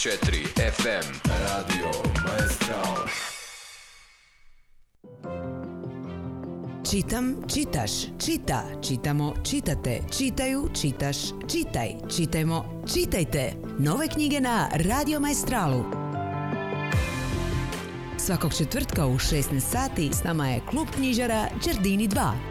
94 FM Radio Maestral Čitam, čitaš, čita, čitamo, čitate, čitaju, čitaš, čitaj, čitajmo, čitajte. Nove knjige na Radio Maestralu. Svakog četvrtka u 16 sati s nama je klub knjižara Đardini 2.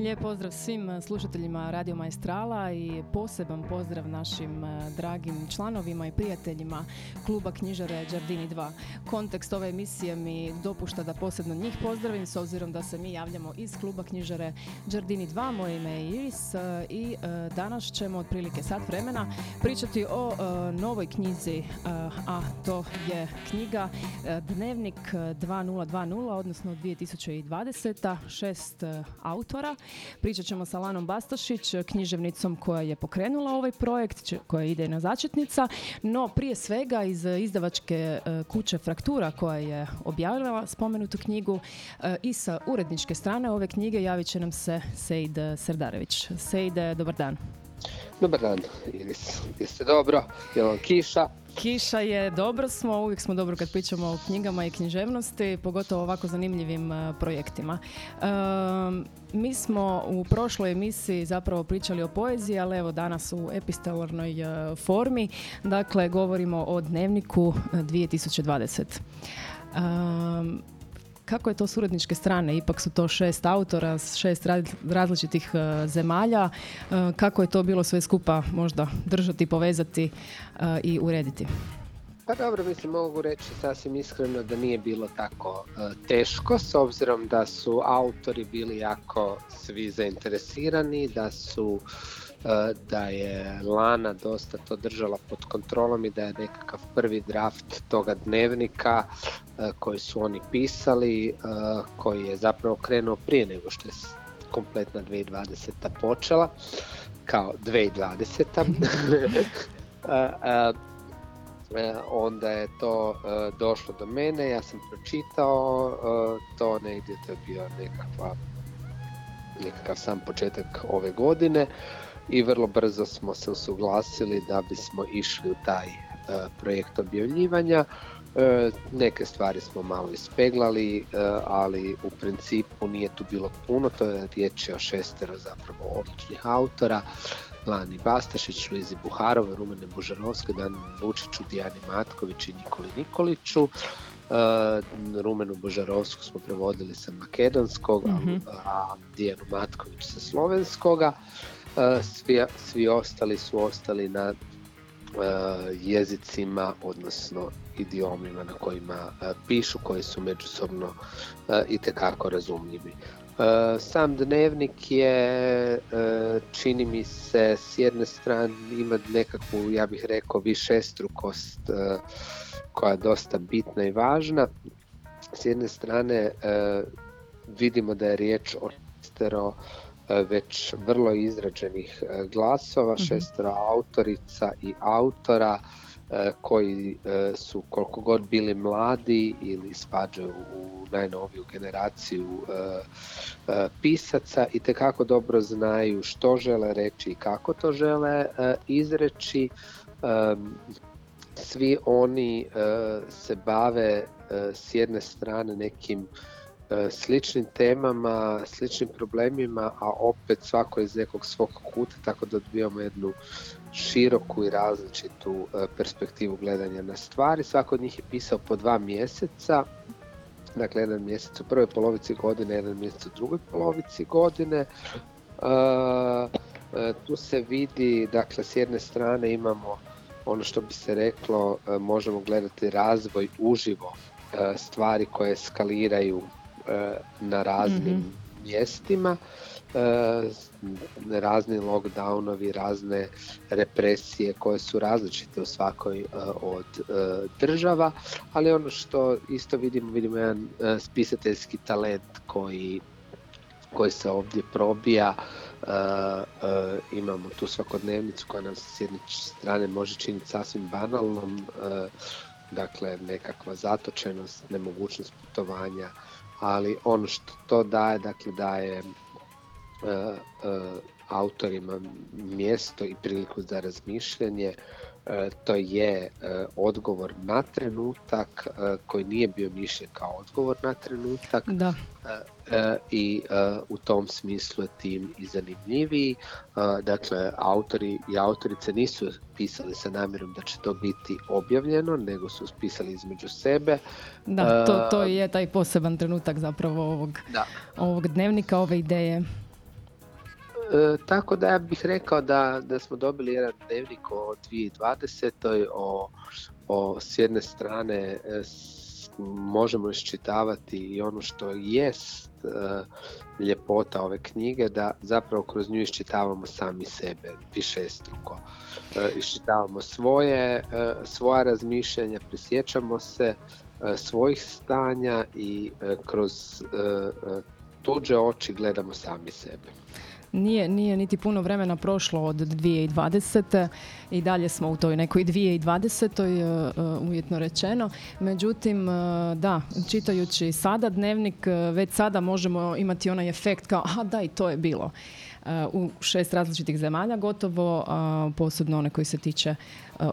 Lijep pozdrav svim eh, slušateljima Radio Maestrala i poseban pozdrav našim eh, dragim članovima i prijateljima kluba knjižare Đardini 2. Kontekst ove emisije mi dopušta da posebno njih pozdravim s obzirom da se mi javljamo iz kluba knjižare Đardini 2. Moje ime je Iris eh, i danas ćemo otprilike sat vremena pričati o novoj knjizi, a to je knjiga Dnevnik 2020, odnosno 2020. šest autora Pričat ćemo sa Lanom Bastašić, književnicom koja je pokrenula ovaj projekt, koja ide na začetnica, no prije svega iz izdavačke e, kuće Fraktura koja je objavila spomenutu knjigu e, i sa uredničke strane ove knjige javit će nam se Sejd Serdarević. Sejde, dobar dan. Dobar dan, Iris. Jeste dobro? Je vam kiša? Kiša je dobro smo, uvijek smo dobro kad pričamo o knjigama i književnosti, pogotovo ovako zanimljivim uh, projektima. mi smo u prošloj emisiji zapravo pričali o poeziji, ali evo danas u epistolarnoj uh, formi, dakle govorimo o dnevniku 2020. Kako je to s uredničke strane? Ipak su to šest autora, šest različitih e, zemalja. E, kako je to bilo sve skupa možda držati, povezati e, i urediti? Pa dobro, mislim, mogu reći sasvim iskreno da nije bilo tako teško, s obzirom da su autori bili jako svi zainteresirani, da su da je Lana dosta to držala pod kontrolom i da je nekakav prvi draft toga dnevnika E, koji su oni pisali, e, koji je zapravo krenuo prije nego što je kompletna 2020. počela, kao 2020. E, onda je to došlo do mene, ja sam pročitao to negdje, to je bio nekakva, nekakav sam početak ove godine i vrlo brzo smo se usuglasili da bismo išli u taj projekt objavljivanja. E, neke stvari smo malo ispeglali, e, ali u principu nije tu bilo puno, to je riječ o šestero zapravo odličnih autora, Lani Bastašić, Luizi Buharova, Rumene Bužarovske, Dan Vučiću, Dijani Matković i Nikoli Nikoliću. Rumenu Božarovsku smo prevodili sa makedonskog, mm a Dijanu Matković sa slovenskoga. Svi, svi ostali su ostali na jezicima, odnosno idiomima na kojima e, pišu, koji su međusobno e, itekako razumljivi. E, sam dnevnik je, čini mi se, s jedne strane ima nekakvu, ja bih rekao, višestrukost koja je dosta bitna i važna. S jedne strane vidimo da je riječ o već vrlo izrađenih glasova, mhm. šestero autorica i autora, E, koji e, su koliko god bili mladi ili spadaju u najnoviju generaciju e, pisaca i tekako dobro znaju što žele reći i kako to žele izreći. Svi oni se bave s jedne strane nekim sličnim temama, sličnim problemima, a opet svako iz nekog svog kuta, tako da dobijamo jednu široku i različitu e, perspektivu gledanja na stvari. Svako od njih je pisao po dva mjeseca, dakle jedan mjesec u prvoj polovici godine, jedan mjesec u drugoj polovici godine. E, e, tu se vidi, dakle s jedne strane imamo ono što bi se reklo, možemo gledati razvoj uživo stvari koje eskaliraju na raznim mhm. mjestima E, razni lockdownovi, razne represije koje su različite u svakoj e, od e, država, ali ono što isto vidimo, vidimo jedan spisateljski talent koji, koji se ovdje probija, imamo tu svakodnevnicu koja nam s jedne strane može činiti sasvim banalnom, dakle nekakva zatočenost, nemogućnost putovanja, ali ono što to daje, dakle daje autorima mjesto i priliku za razmišljanje E, to je e, odgovor na trenutak e, koji nije bio mišljen kao odgovor na trenutak da. i u tom smislu je tim i zanimljiviji. Dakle, autori i autorice nisu pisali sa namjerom da će to biti objavljeno, nego su pisali između sebe. Da, to, to je taj poseban trenutak zapravo ovog, da. ovog dnevnika, ove ideje. E, tako da ja bih rekao da, da smo dobili jedan dnevnik o 2020. O, o s jedne strane e, možemo iščitavati i ono što jest e, ljepota ove knjige da zapravo kroz nju iščitavamo sami sebe višestruko. E, iščitavamo svoje, svoja razmišljanja, prisjećamo se svojih stanja i kroz tuđe oči gledamo sami sebe. Nije, nije niti puno vremena prošlo od 2020. i dalje smo u toj nekoj 2020. E, e, uvjetno rečeno. Međutim, e, da, čitajući sada dnevnik, već sada možemo imati onaj efekt kao, a da i to je bilo u šest različitih zemalja gotovo, posebno one koji se tiče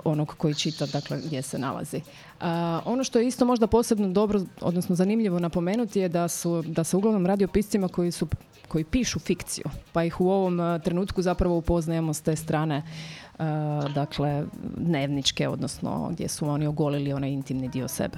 onog koji čita, dakle gdje se nalazi. Ono što je isto možda posebno dobro, odnosno zanimljivo napomenuti je da, su, da se uglavnom radi o piscima koji, su, koji pišu fikciju, pa ih u ovom trenutku zapravo upoznajemo s te strane dakle dnevničke, odnosno gdje su oni ogolili onaj intimni dio sebe.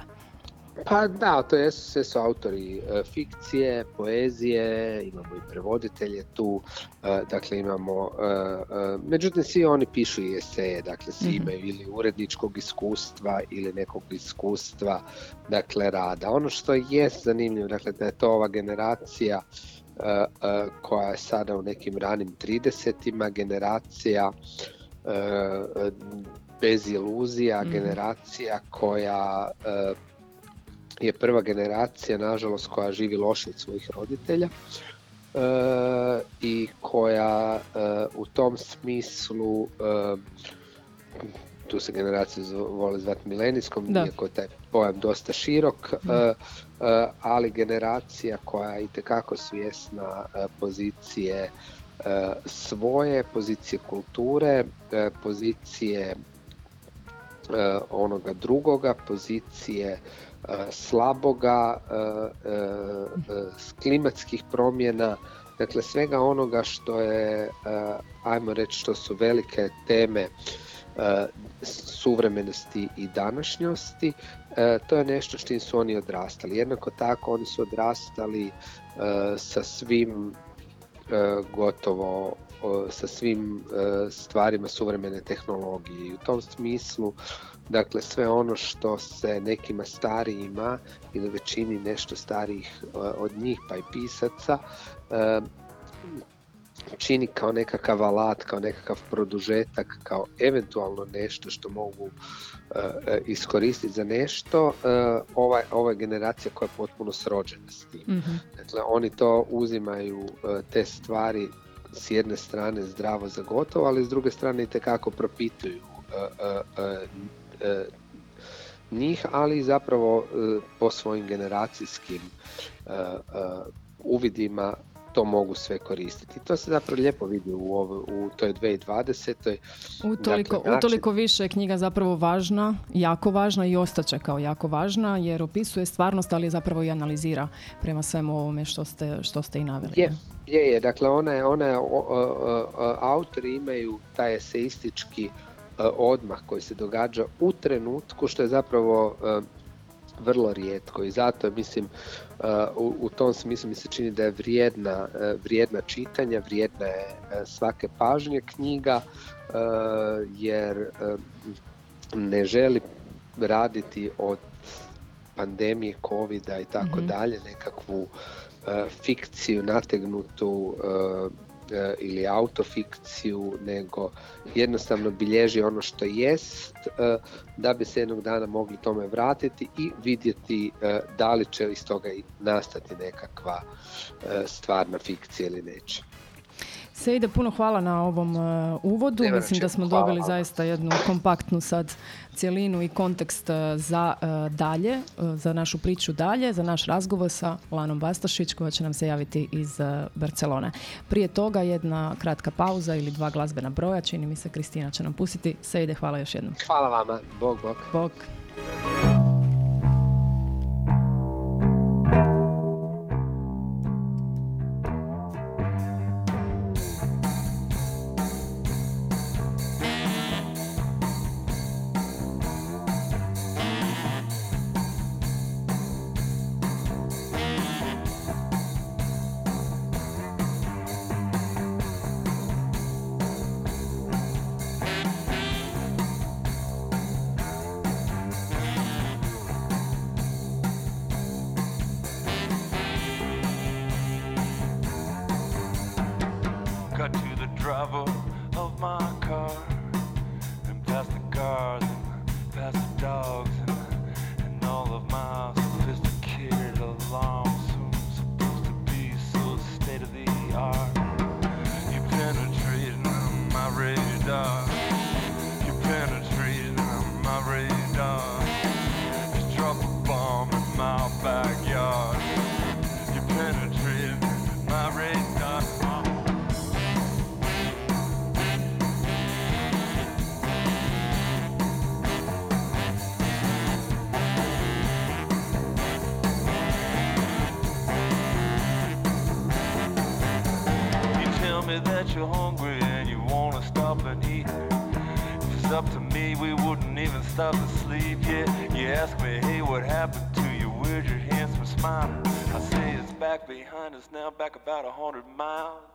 Pa da, to je, sve su autori e, fikcije, poezije, imamo i prevoditelje tu, e, dakle imamo, e, međutim svi oni pišu i eseje, dakle svi mhm. imaju ili uredničkog iskustva ili nekog iskustva, dakle rada. Ono što je zanimljivo, dakle da je to ova generacija koja je sada u nekim ranim 30 generacija bez iluzija, mhm. generacija koja je prva generacija, nažalost, koja živi loše od svojih roditelja e, i koja e, u tom smislu e, tu se generacija vole zvati milenijskom, iako je taj pojam dosta širok, ali generacija koja je itekako svjesna pozicije svoje, pozicije kulture, pozicije onoga drugoga, pozicije slaboga, klimatskih promjena, dakle svega onoga što je, ajmo reći, što su velike teme suvremenosti i današnjosti, to je nešto što su oni odrastali. Jednako tako oni su odrastali sa svim gotovo sa svim stvarima suvremene tehnologije i u tom smislu Dakle, sve ono što se nekima starijima ili većini nešto starijih e, od njih pa i pisaca e, čini kao nekakav alat, kao nekakav produžetak, kao eventualno nešto što mogu e, iskoristiti za nešto, ova, ova je generacija koja je potpuno srođena s tim. mm Dakle, oni to uzimaju te stvari s jedne strane zdravo za gotovo, ali s druge strane i tekako propituju E, njih, ali zapravo e, po svojim generacijskim e, uvidima to mogu sve koristiti. To se zapravo lijepo vidi u, ovo, u toj 2020. Utoliko, dakle, utoliko više je knjiga zapravo važna, jako važna i ostaće kao jako važna jer opisuje stvarnost, ali zapravo i analizira prema svemu ovome što ste, što ste i naveli. Je, je, je. Dakle, one, one autori imaju taj eseistički E, odmah koji se događa u trenutku što je zapravo e, vrlo rijetko i zato mislim u, u tom smislu mi se čini da je vrijedna, vrijedna čitanja, vrijedna je svake pažnje knjiga jer ne želi raditi od pandemije covida i tako mhm. dalje nekakvu fikciju nategnutu E, ili autofikciju, nego jednostavno bilježi ono što jest, e, da bi se jednog dana mogli tome vratiti i vidjeti e, da li će iz toga nastati nekakva stvarna fikcija ili neće. Se ide puno hvala na ovom uvodu. Nema Mislim da smo Hvala dobili zaista jednu kompaktnu sad cjelinu i kontekst uh, za uh, dalje, uh, za našu priču dalje, za naš razgovor sa Lanom Bastašić koja će nam se javiti iz Barcelone. Prije toga jedna kratka pauza ili dva glazbena broja. Čini mi se Kristina će nam pustiti. Se ide hvala još jednom. Hvala vama. Bog, bog. Bog. That you're hungry and you wanna stop and eat. If it's up to me, we wouldn't even stop to sleep. Yeah, you ask me, hey, what happened to you? Where's your hands handsome smile? I say it's back behind us now, back about a hundred miles.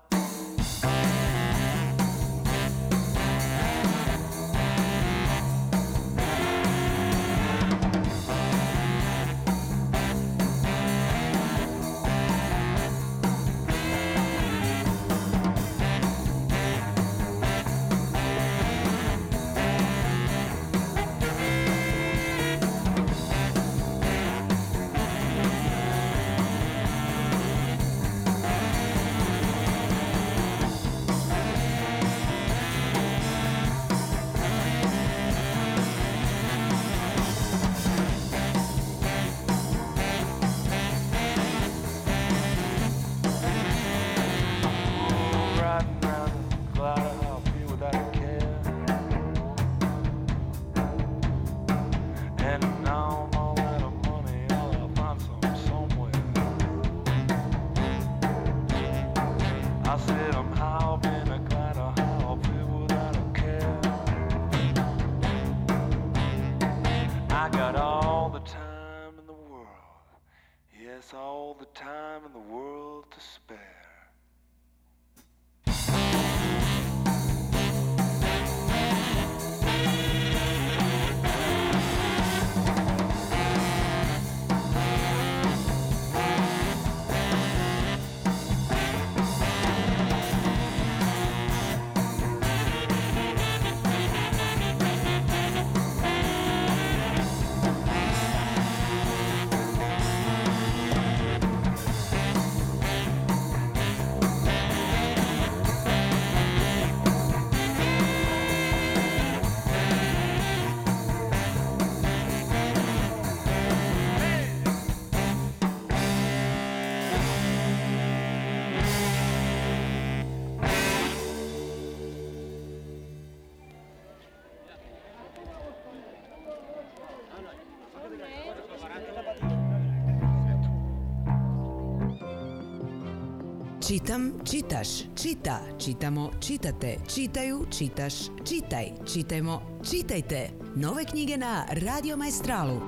Čitam, čitaš, čita, čitamo, čitate, čitaju, čitaš, čitaj, čitajmo, čitajte. Nove knjige na Radio Maestralu.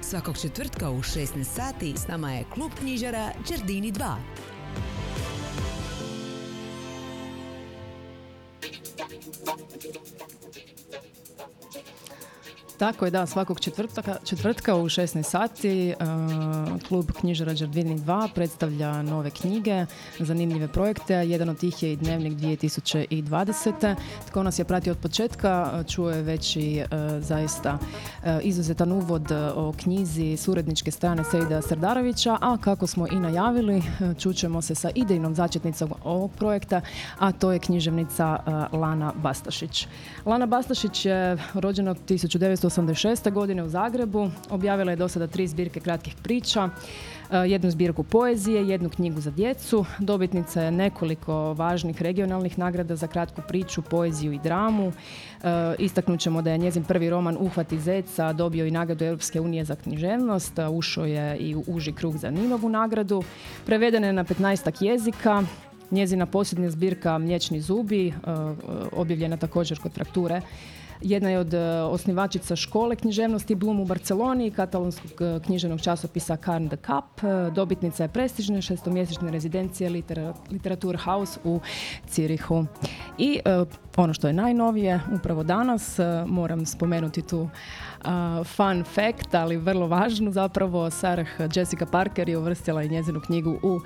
Svakog četvrtka u 16 sati s nama je klub knjižara Đardini 2. Tako je, da, svakog četvrtka, četvrtka u 16 sati uh, klub knjižara Đardini 2 predstavlja nove knjige, zanimljive projekte. Jedan od tih je i Dnevnik 2020. Tko nas je pratio od početka, čuje već i e, zaista e, izuzetan uvod o knjizi suredničke strane Sejda Srdarovića, a kako smo i najavili, e, čućemo se sa idejnom začetnicom ovog projekta, a to je književnica Lana Bastašić. Lana Bastašić je rođena 1986. godine u Zagrebu, objavila je do sada tri zbirke kratkih priča, e, jednu zbirku poezije, jednu knjigu za djecu. Dobitnica je nekoliko važnih regionalnih nagrada za kratku priču, poeziju i dramu. E, istaknut ćemo da je njezin prvi roman Uhvati zeca dobio i nagradu Europske unije za književnost, ušao je i u uži krug za Ninovu nagradu. Prevedena je na 15 jezika, Njezina posljednja zbirka Mliječni zubi, e, objavljena također kod frakture, jedna je od e, osnivačica škole književnosti Blum u Barceloni katalonskog e, književnog časopisa Carn the Cup. E, dobitnica je prestižne šestomjesečne rezidencije Literatur House u Cirihu. I ono što je najnovije, upravo danas, moram spomenuti tu fun fact, ali vrlo važnu zapravo, Sarah Jessica Parker je uvrstila i njezinu knjigu u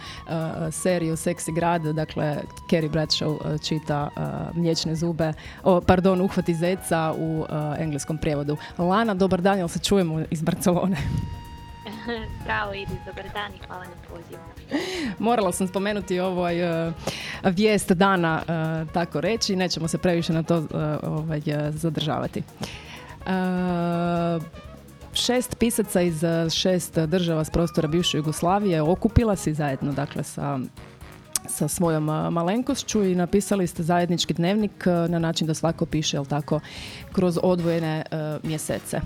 seriju Seksi grad, dakle Carrie Bradshaw čita Mliječne zube, o, pardon, Uhvati zeca u engleskom prijevodu. Lana, dobar dan, jel se čujemo iz Barcelone? Zdravo, Idi, dobar dan i hvala na pozivu. Morala sam spomenuti ovaj uh, vijest dana, uh, tako reći, nećemo se previše na to uh, ovaj, zadržavati. Šest pisaca iz šest država s prostora bivše Jugoslavije okupila si zajedno dakle sa sa svojom malenkošću i napisali ste zajednički dnevnik na način da svako piše, jel tako, kroz odvojene mjesece.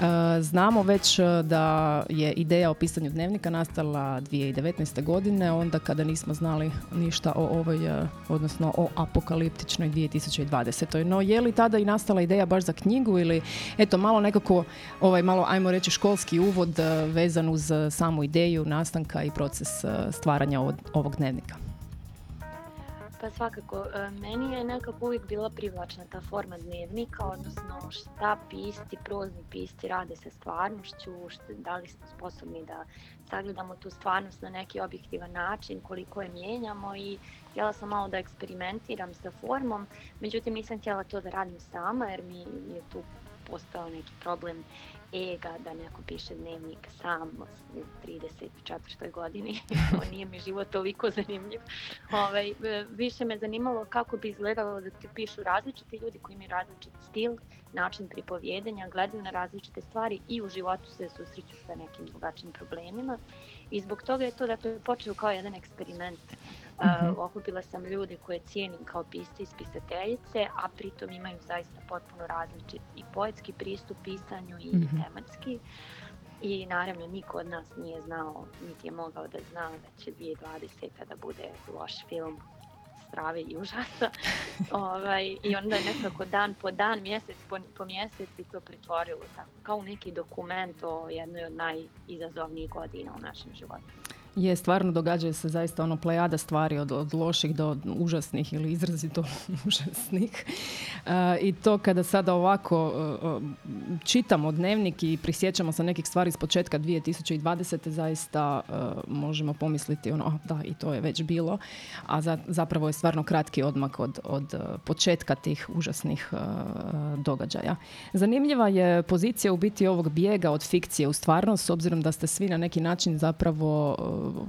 E, znamo već e, da je ideja o pisanju dnevnika nastala 2019. godine, onda kada nismo znali ništa o ovoj, e, odnosno o apokaliptičnoj 2020. No je li tada i nastala ideja baš za knjigu ili eto malo nekako, ovaj malo ajmo reći školski uvod vezan uz samu ideju nastanka i proces stvaranja ovog dnevnika? Pa svakako, e, meni je nekako uvijek bila privlačna ta forma dnevnika, odnosno šta pisci, prozni pisci rade sa stvarnošću, da li smo sposobni da sagledamo tu stvarnost na neki objektivan način, koliko je mijenjamo i htjela sam malo da eksperimentiram sa formom, međutim nisam htjela to da radim sama jer mi je tu postao neki problem ega da neko piše dnevnik sam u 34. godini. nije mi život toliko zanimljiv. Ovaj, više me zanimalo kako bi izgledalo da ti pišu različiti ljudi koji imaju različit stil, način pripovjedenja, gledaju na različite stvari i u životu se susreću sa nekim drugačijim problemima. I zbog toga je to dakle, počeo kao jedan eksperiment Uh, okupila sam ljude koje cijenim kao pisci i spisateljice, a pritom imaju zaista potpuno različit i poetski pristup pisanju i mm tematski. I naravno niko od nas nije znao, niti je mogao da zna da će 2020. da bude loš film strave i užasa. ovaj, I onda je nekako dan po dan, mjesec po, po mjesec i to pretvorilo tako, kao neki dokument o jednoj od najizazovnijih godina u našem životu. Je, stvarno događaju se zaista ono plejada stvari od, od loših do užasnih ili izrazito užasnih. E, I to kada sada ovako uh, čitamo dnevnik i prisjećamo se nekih stvari iz početka 2020. zaista možemo pomisliti ono, da i to je već bilo, a za, zapravo je stvarno kratki odmak od, od početka tih užasnih događaja. Zanimljiva je pozicija u biti ovog bijega od fikcije u stvarnost, s obzirom da ste svi na neki način zapravo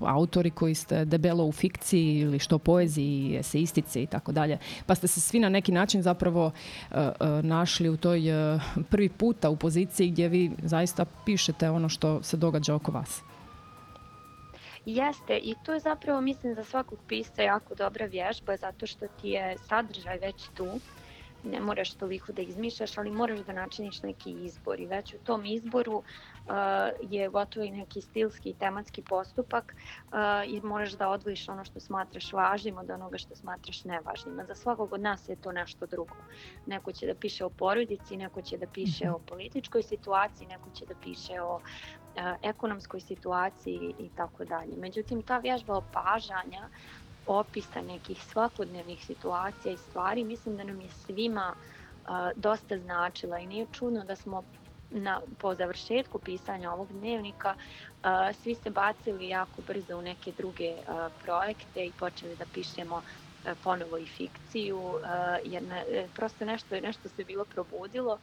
autori koji ste debelo u fikciji ili što poeziji, eseistici i tako dalje. Pa ste se svi na neki način zapravo e, e, našli u toj e, prvi puta u poziciji gdje vi zaista pišete ono što se događa oko vas. Jeste i to je zapravo mislim za svakog pisca jako dobra vježba zato što ti je sadržaj već tu ne moraš toliko da izmišljaš, ali moraš da načiniš neki izbor i već u tom izboru uh, je gotovo i neki stilski i tematski postupak uh, i moraš da odvojiš ono što smatraš važnim od onoga što smatraš nevažnim. A za svakog od nas je to nešto drugo. Neko će da piše o porodici, neko će da piše o političkoj situaciji, neko će da piše o uh, ekonomskoj situaciji i tako dalje. Međutim, ta vježba opažanja opisa nekih svakodnevnih situacija i stvari mislim da nam je svima dosta značila i nije čudno da smo na, po završetku pisanja ovog dnevnika svi se bacili jako brzo u neke druge projekte i počeli da pišemo ponovo i fikciju, jer ne, prosto nešto, nešto se bilo probudilo,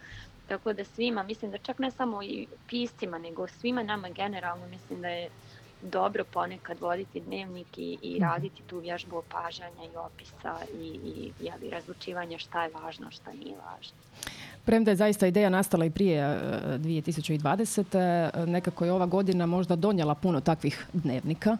tako da svima, mislim da čak ne samo i piscima, nego svima nama generalno, mislim da je dobro ponekad voditi dnevnik i, i mhm. raditi tu vježbu opažanja i opisa i, i jeli, razlučivanja šta je važno, šta nije važno. Premda je zaista ideja nastala i prije 2020. E, nekako je ova godina možda donijela puno takvih dnevnika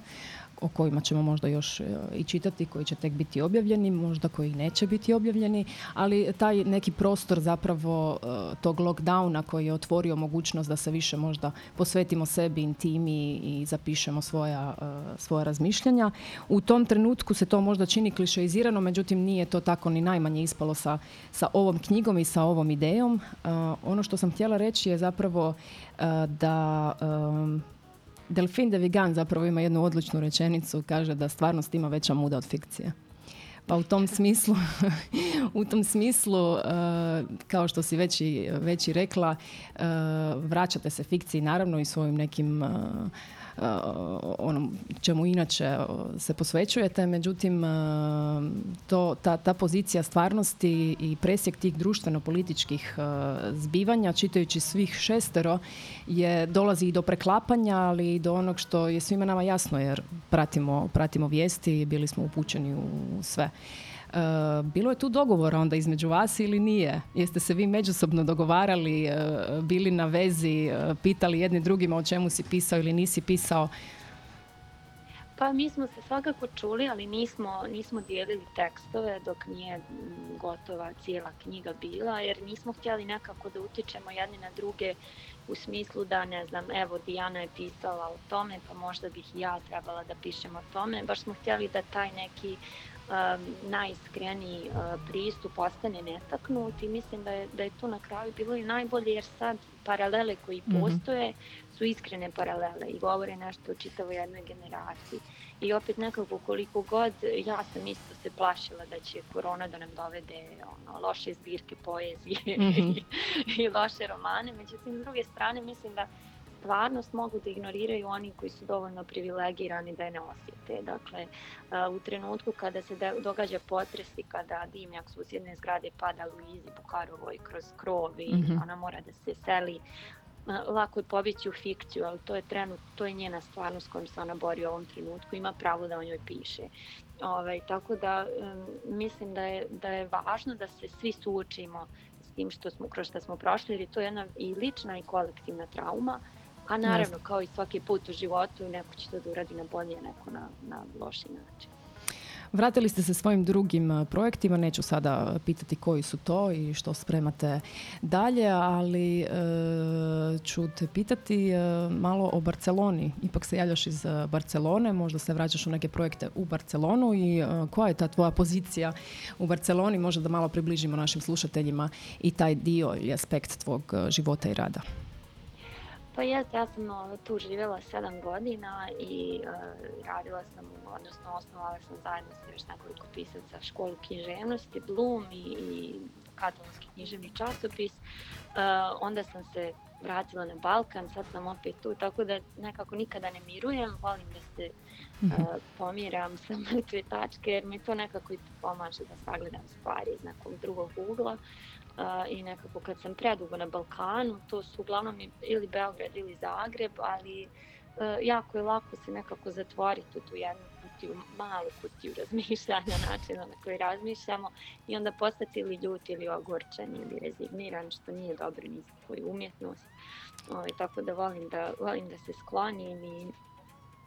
o kojima ćemo možda još e, i čitati, koji će tek biti objavljeni, možda koji neće biti objavljeni, ali taj neki prostor zapravo e, tog lockdowna koji je otvorio mogućnost da se više možda posvetimo sebi, intimi i zapišemo svoja, e, svoja razmišljanja. U tom trenutku se to možda čini klišeizirano, međutim nije to tako ni najmanje ispalo sa, sa ovom knjigom i sa ovom idejom. Ono što sam htjela reći je zapravo da Delfin de Vigan zapravo ima jednu odličnu rečenicu, kaže da stvarnost ima veća muda od fikcije. Pa u tom smislu, u tom smislu uh, kao što si već i, već i rekla, uh, vraćate se fikciji naravno i svojim nekim uh, onom čemu inače se posvećujete, međutim to, ta, ta pozicija stvarnosti i presjek tih društveno-političkih zbivanja, čitajući svih šestero, je, dolazi i do preklapanja, ali i do onog što je svima nama jasno, jer pratimo, pratimo vijesti i bili smo upućeni u sve. E, bilo je tu dogovora onda između vas ili nije? Jeste se vi međusobno dogovarali, e, bili na vezi, e, pitali jedni drugima o čemu si pisao ili nisi pisao? Pa mi smo se svakako čuli, ali nismo, nismo dijelili tekstove dok nije gotova cijela knjiga bila, jer nismo htjeli nekako da utičemo jedni na druge u smislu da, ne znam, evo Dijana je pisala o tome, pa možda bih ja trebala da pišem o tome. Baš smo htjeli da taj neki najiskreniji uh, pristup ostane netaknut i mislim da je, da je to na kraju bilo i najbolje jer sad paralele koji mm-hmm. postoje su iskrene paralele i govore nešto o čitavoj jednoj generaciji. I opet nekako koliko god, ja sam isto se plašila da će korona da nam dovede ono, loše zbirke poezije mm-hmm. i, i loše romane, međutim s druge strane mislim da stvarnost mogu da ignoriraju oni koji su dovoljno privilegirani da je ne osjete. Dakle, u trenutku kada se događa potres i kada dimnjak susjedne zgrade pada Luizi Bukarovoj kroz krov i mm-hmm. ona mora da se seli, lako je pobići u fikciju, ali to je trenut, to je njena stvarnost s kojom se ona bori u ovom trenutku, ima pravo da o njoj piše. Ovaj, tako da um, mislim da je, da je važno da se svi suočimo s tim što smo, kroz što smo prošli, jer je to jedna i lična i kolektivna trauma, A naravno, kao i svaki put u životu, neko će to da uradi na bolje, neko na, na loši način. Vratili ste se svojim drugim projektima, neću sada pitati koji su to i što spremate dalje, ali e, ću te pitati e, malo o Barceloni. Ipak se javljaš iz Barcelone, možda se vraćaš u neke projekte u Barcelonu i e, koja je ta tvoja pozicija u Barceloni? Možda da malo približimo našim slušateljima i taj dio ili aspekt tvog života i rada. Pa jeste, ja sam tu živjela sedam godina i uh, radila sam, odnosno osnovala sam zajedno sa još nekoliko pisaca školu književnosti, Bloom i, i katolski književni časopis. Uh, onda sam se vratila na Balkan, sad sam opet tu, tako da nekako nikada ne mirujem, volim da se uh, pomiram sa mrtve tačke jer mi to nekako i pomaže da sagledam stvari iz nekog drugog ugla. I nekako kad sam predugo na Balkanu, to su uglavnom ili Beograd ili Zagreb, ali uh, jako je lako se nekako zatvoriti u tu jednu kutiju, malu kutiju razmišljanja, načina na koji razmišljamo i onda postati ili ljut ili ogorčan ili rezigniran, što nije dobro ni za svoju umjetnost. O, ovaj, tako da volim, da volim da se sklonim i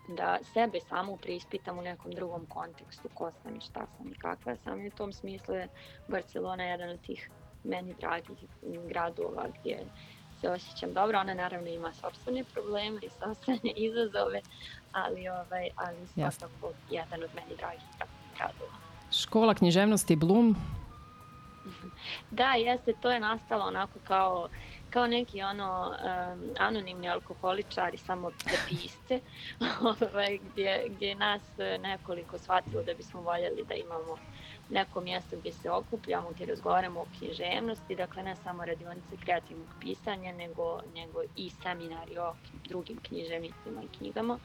da sebe samo preispitam u nekom drugom kontekstu, ko sam i šta sam i kakva sam. I u tom smislu je Barcelona jedan od tih meni dragih gradova gdje se osjećam dobro. Ona naravno ima sobstvene probleme i sobstvene izazove, ali, ovaj, ali svakako jedan od meni dragih gradova. Škola književnosti Blum? Da, jeste, to je nastalo onako kao kao neki ono um, anonimni alkoholičari samo za pisce, ovaj, gdje, gdje nas nekoliko shvatilo da bismo voljeli da imamo neko mjesto gdje se okupljamo, gdje razgovaramo o književnosti, dakle ne samo radionice kreativnog pisanja, nego, nego i seminari o drugim književnicima i knjigama.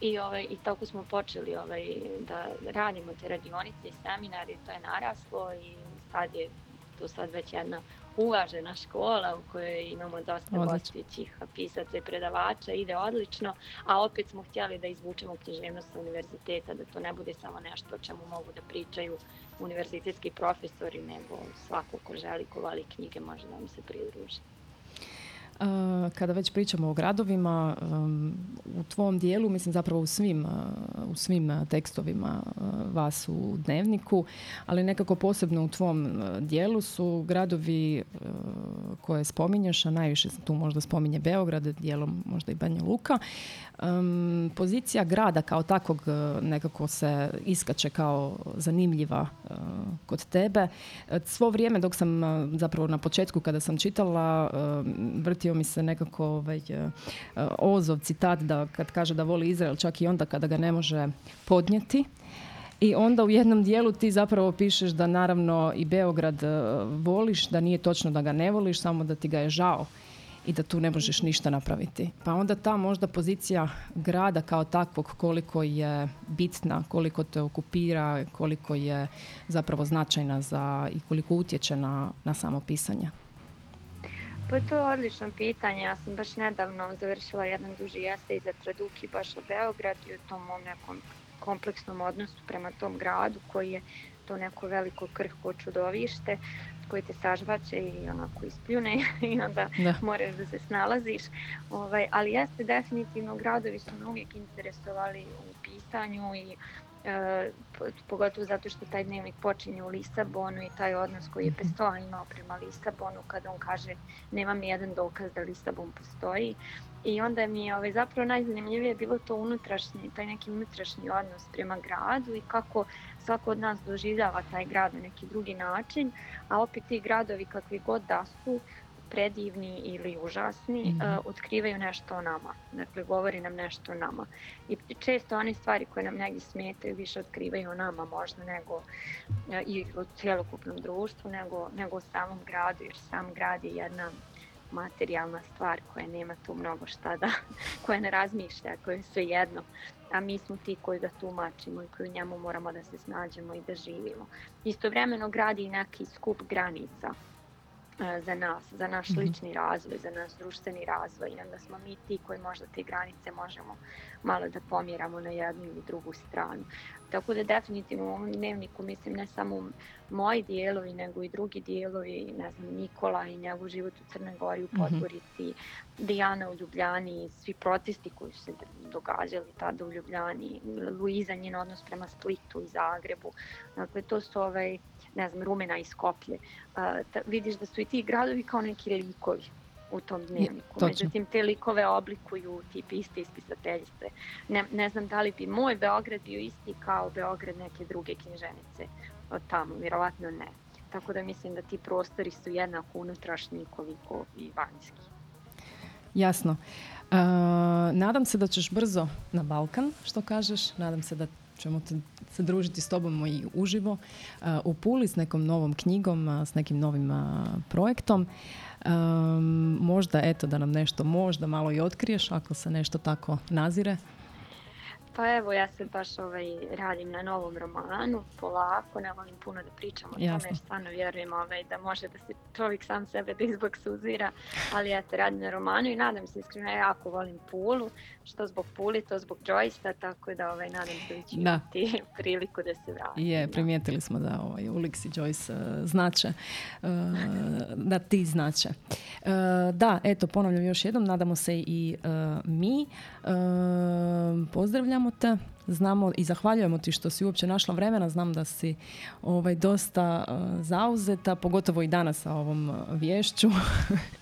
I, ovaj, I tako smo počeli ovaj, da radimo te radionice i seminari, to je naraslo i sad je to sad već jedna uvažena škola u kojoj imamo dosta Odlično. gostujućih pisaca i predavača, ide odlično, a opet smo htjeli da izvučemo književnost sa univerziteta, da to ne bude samo nešto o čemu mogu da pričaju univerzitetski profesori, nego svako ko želi, ko voli knjige, može da nam se pridruži. Uh, Kada već pričamo o gradovima, u tvom dijelu, mislim zapravo u svim, uh, u svim uh, tekstovima vas u dnevniku, ali nekako posebno u tvom dijelu su gradovi koje spominješ, a najviše tu možda spominje Beograd, dijelom možda i Banja Luka. Pozicija grada kao takvog nekako se iskače kao zanimljiva kod tebe. Svo vrijeme dok sam zapravo na početku kada sam čitala uh, vrtio mi se nekako ovaj, uh, Ozov citat da kad kaže da voli Izrael čak i onda kada ga ne može podnijeti. I onda u jednom dijelu ti zapravo pišeš da naravno i Beograd uh, voliš, da nije točno da ga ne voliš, samo da ti ga je žao i da tu ne možeš ništa napraviti. Pa onda ta možda pozicija grada kao takvog koliko je bitna, koliko te okupira, koliko je zapravo značajna za i koliko utječe na, na samo pisanje. Pa to je odlično pitanje. Ja sam baš nedavno završila jedan duži esej za Traduki baš o Beograd i o tom mom nekom kompleksnom odnosu prema tom gradu koji je to neko veliko krhko čudovište koji te sažvaće i onako ispljune i onda Da. moraš da se snalaziš. Ovaj, ali jeste definitivno gradovi su me uvijek interesovali u pisanju i pogotovo zato što taj dnevnik počinje u Lisabonu i taj odnos koji je Pessoa imao prema Lisabonu kada on kaže nema mi jedan dokaz da Lisabon postoji. I onda mi je ovaj, zapravo najzanimljivije bilo to unutrašnji, taj neki unutrašnji odnos prema gradu i kako svako od nas doživljava taj grad na neki drugi način, a opet ti gradovi kakvi god da su, predivni ili užasni, Mhm. e, otkrivaju nešto o nama. Dakle, govori nam nešto o nama. I često one stvari koje nam negdje smetaju više otkrivaju o nama možda nego i o cjelokupnom društvu, nego, nego o samom gradu, jer sam grad je jedna materijalna stvar koja nema tu mnogo šta da, koja ne razmišlja, koja je sve jedno, a mi smo ti koji ga tumačimo i koji u njemu moramo da se snađemo i da živimo. Istovremeno gradi i neki skup granica za nas, za naš Mhm. lični razvoj, za naš društveni razvoj i onda smo mi ti koji možda te granice možemo malo da pomjeramo na jednu ili drugu stranu. Tako da definitivno u ovom dnevniku mislim ne samo moji dijelovi nego i drugi dijelovi, ne znam, Nikola i njegov život u Crnoj Gori, u Mhm. Podgorici, Dijana u Ljubljani, svi protesti koji su se događali tada u Ljubljani, Luiza njen odnos prema Splitu i Zagrebu. Dakle, to su ovaj, ne znam, Rumena i Skoplje. Ta- vidiš da su i ti gradovi kao neki likovi u tom dnevniku. točno. Međutim, te likove oblikuju ti iste ispisateljice. Ne, ne znam da li bi moj Beograd bio isti kao Beograd neke druge knjiženice od tamo, vjerovatno ne. Tako da mislim da ti prostori su jednako unutrašnji koliko i vanjski. Jasno. E, nadam se da ćeš brzo na Balkan, što kažeš. Nadam se da ćemo se družiti s tobom i uživo e, u Puli s nekom novom knjigom, a, s nekim novim a, projektom. E, možda, eto, da nam nešto možda malo i otkriješ ako se nešto tako nazire. Pa evo, ja se baš ovaj, radim na novom romanu, polako, ne volim puno da pričam o tome, jer stvarno vjerujem ovaj, da može da se čovjek sam sebe da izboksuzira, ali eto, radim na romanu i nadam se iskreno, ja jako volim Pulu, što zbog Puli, to zbog Joyce-a, tako da ovaj, nadam se da ću Da. imati priliku da se vratim. Je, primijetili smo da ovaj, Ulix i Joyce e, znače, e, da ti znače. E, da, eto, ponavljam još jednom, nadamo se i mi. Pozdravljamo te, znamo i zahvaljujemo ti što si uopće našla vremena, znam da si ovaj, dosta e, zauzeta, pogotovo i danas sa ovom e, vješću.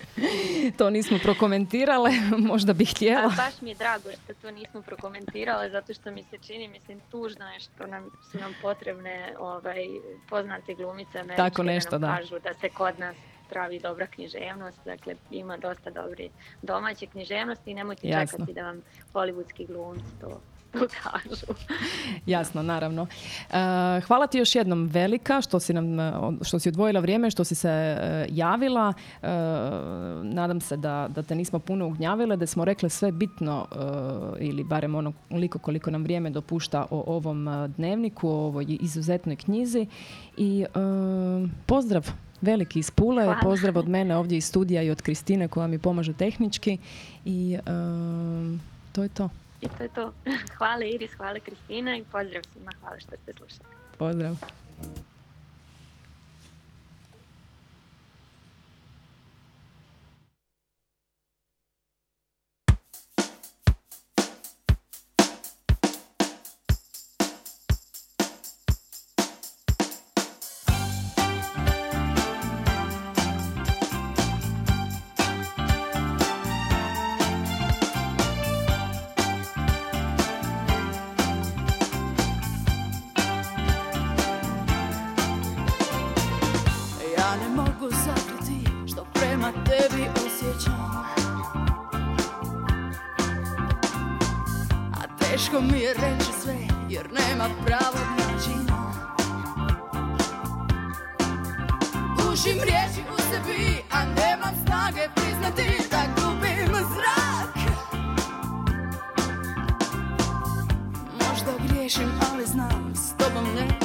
to nismo prokomentirale, možda bih A, htjela. baš mi je drago što to nismo prokomentirale, zato što mi se čini, mislim, tužno je što nam, su nam potrebne ovaj, poznate glumice američke Tako nešto, da nam da. kažu da se kod nas pravi dobra književnost, dakle ima dosta dobre domaće književnosti i nemojte Jasno. čekati da vam hollywoodski glumci to kažu. Jasno, naravno. E, hvala ti još jednom velika što si nam e, što si odvojila vrijeme, što si se e, javila. nadam se da, da te nismo puno ugnjavile, da smo rekli sve bitno ili barem ono koliko koliko nam vrijeme dopušta o ovom dnevniku, o ovoj izuzetnoj knjizi i pozdrav veliki iz Pule, pozdrav od mene ovdje iz studija i od Kristine koja mi pomaže tehnički i to je to. I to je to. Hvala Iris, hvala Kristina i pozdrav svima. Hvala što ste slušali. Pozdrav. Teško mi je reći sve jer nema pravog načina. Ušim riječi u sebi, a nemam snage priznati da gubim zrak. Možda griješim, ali znam, s tobom ne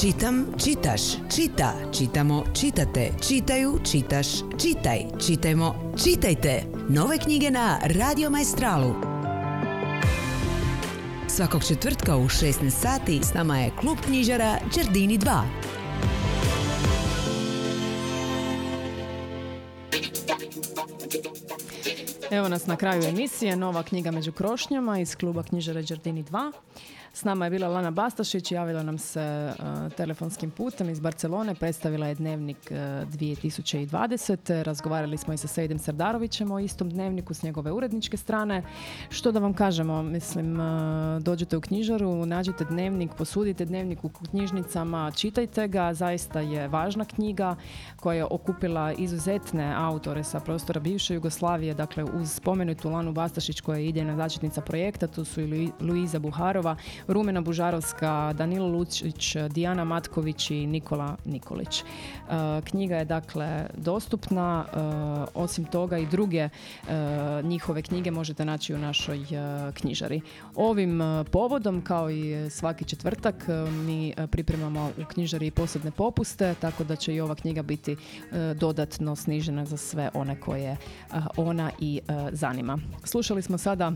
Čitam, čitaš, čita, čitamo, čitate, čitaju, čitaš, čitaj, čitajmo, čitajte. Nove knjige na Radio Maestralu. Svakog četvrtka u 16 sati s nama je klub knjižara Đerdini 2. Evo nas na kraju emisije, nova knjiga među krošnjama iz kluba knjižara Đerdini 2. S nama je bila Lana Bastašić, javila nam se e, telefonskim putem iz Barcelone, predstavila je dnevnik uh, 2020. Razgovarali smo i sa Sejdem Sardarovićem o istom dnevniku s njegove uredničke strane. Što da vam kažemo, mislim, e, dođete u knjižaru, nađete dnevnik, posudite dnevnik u knjižnicama, čitajte ga, zaista je važna knjiga koja je okupila izuzetne autore sa prostora bivše Jugoslavije, dakle uz spomenutu Lanu Bastašić koja je idejna začetnica projekta, tu su i Luiza Buharova, Rumena Bužarovska, Danilo Lučić, Dijana Matković i Nikola Nikolić. E, knjiga je dakle dostupna, e, osim toga i druge e, njihove knjige možete naći u našoj knjižari. Ovim povodom, kao i svaki četvrtak, mi pripremamo u knjižari posebne popuste, tako da će i ova knjiga biti dodatno snižena za sve one koje ona i zanima. Slušali smo sada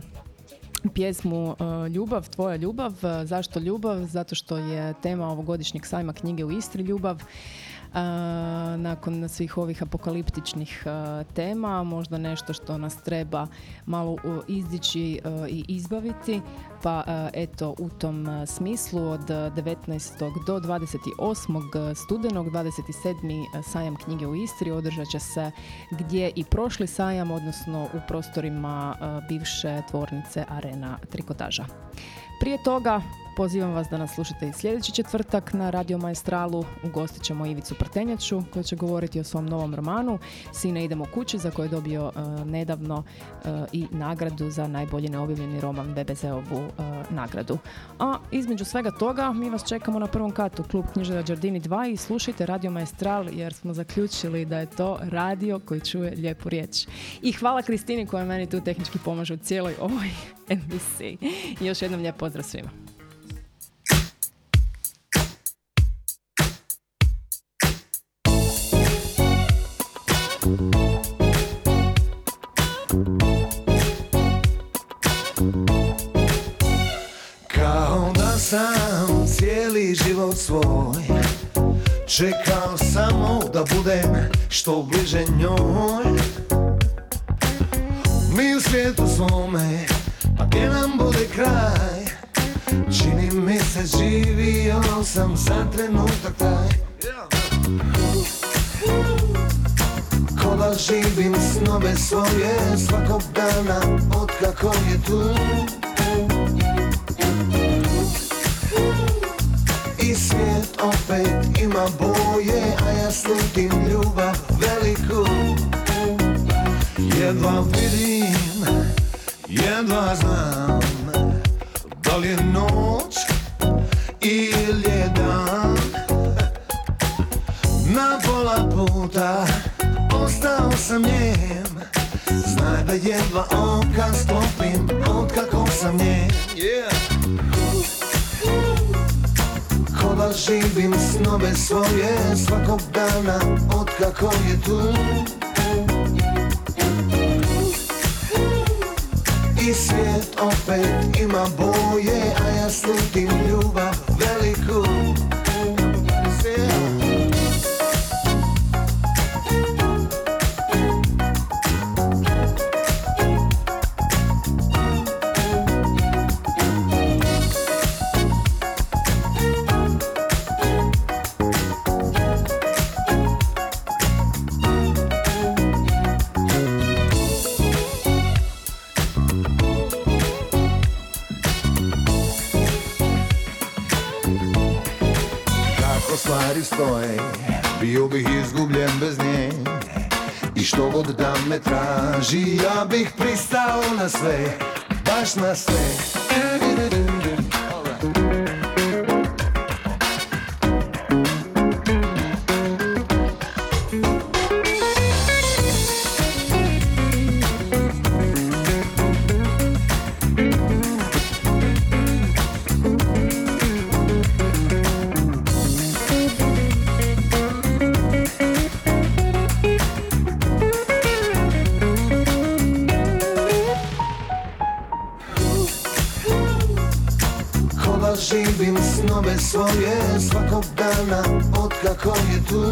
pjesmu e, Ljubav, tvoja ljubav. E, zašto ljubav? Zato što je tema ovogodišnjeg sajma knjige u Istri Ljubav nakon svih ovih apokaliptičnih tema, možda nešto što nas treba malo izdići i izbaviti, pa eto u tom smislu od 19. do 28. studenog 27. sajam knjige u Istri održat će se gdje i prošli sajam, odnosno u prostorima bivše tvornice Arena Trikotaža. Prije toga Pozivam vas da nas slušate i sljedeći četvrtak na Radio Maestralu. Ugostit ćemo Ivicu Prtenjaču koja će govoriti o svom novom romanu Sine idemo kući za koje je dobio e, nedavno uh, i nagradu za najbolji neobjavljeni roman BBZ-ovu uh, nagradu. A između svega toga mi vas čekamo na prvom katu Klub knjižara Đardini 2 i slušajte Radio Maestral jer smo zaključili da je to radio koji čuje lijepu riječ. I hvala Kristini koja meni tu tehnički pomaže u cijeloj ovoj emisiji. I još jednom lijep pozdrav svima. Sam cijeli život svoj Čekao samo da budem što bliže njoj. Mi u svijetu svome, pa gdje nam bude kraj? Čini mi se živio sam za trenutak taj živim snove svoje svakog dana od kako je tu. I svijet opet ima boje A ja slutim ljubav veliku. Jedva vidim, jedva znam živim snove svoje svakog dana od kako je tu. I svijet opet ima boje, a ja slutim ljubav me traži Ja bih pristao na sve, baš na sve svoje svakog dana otkako je tu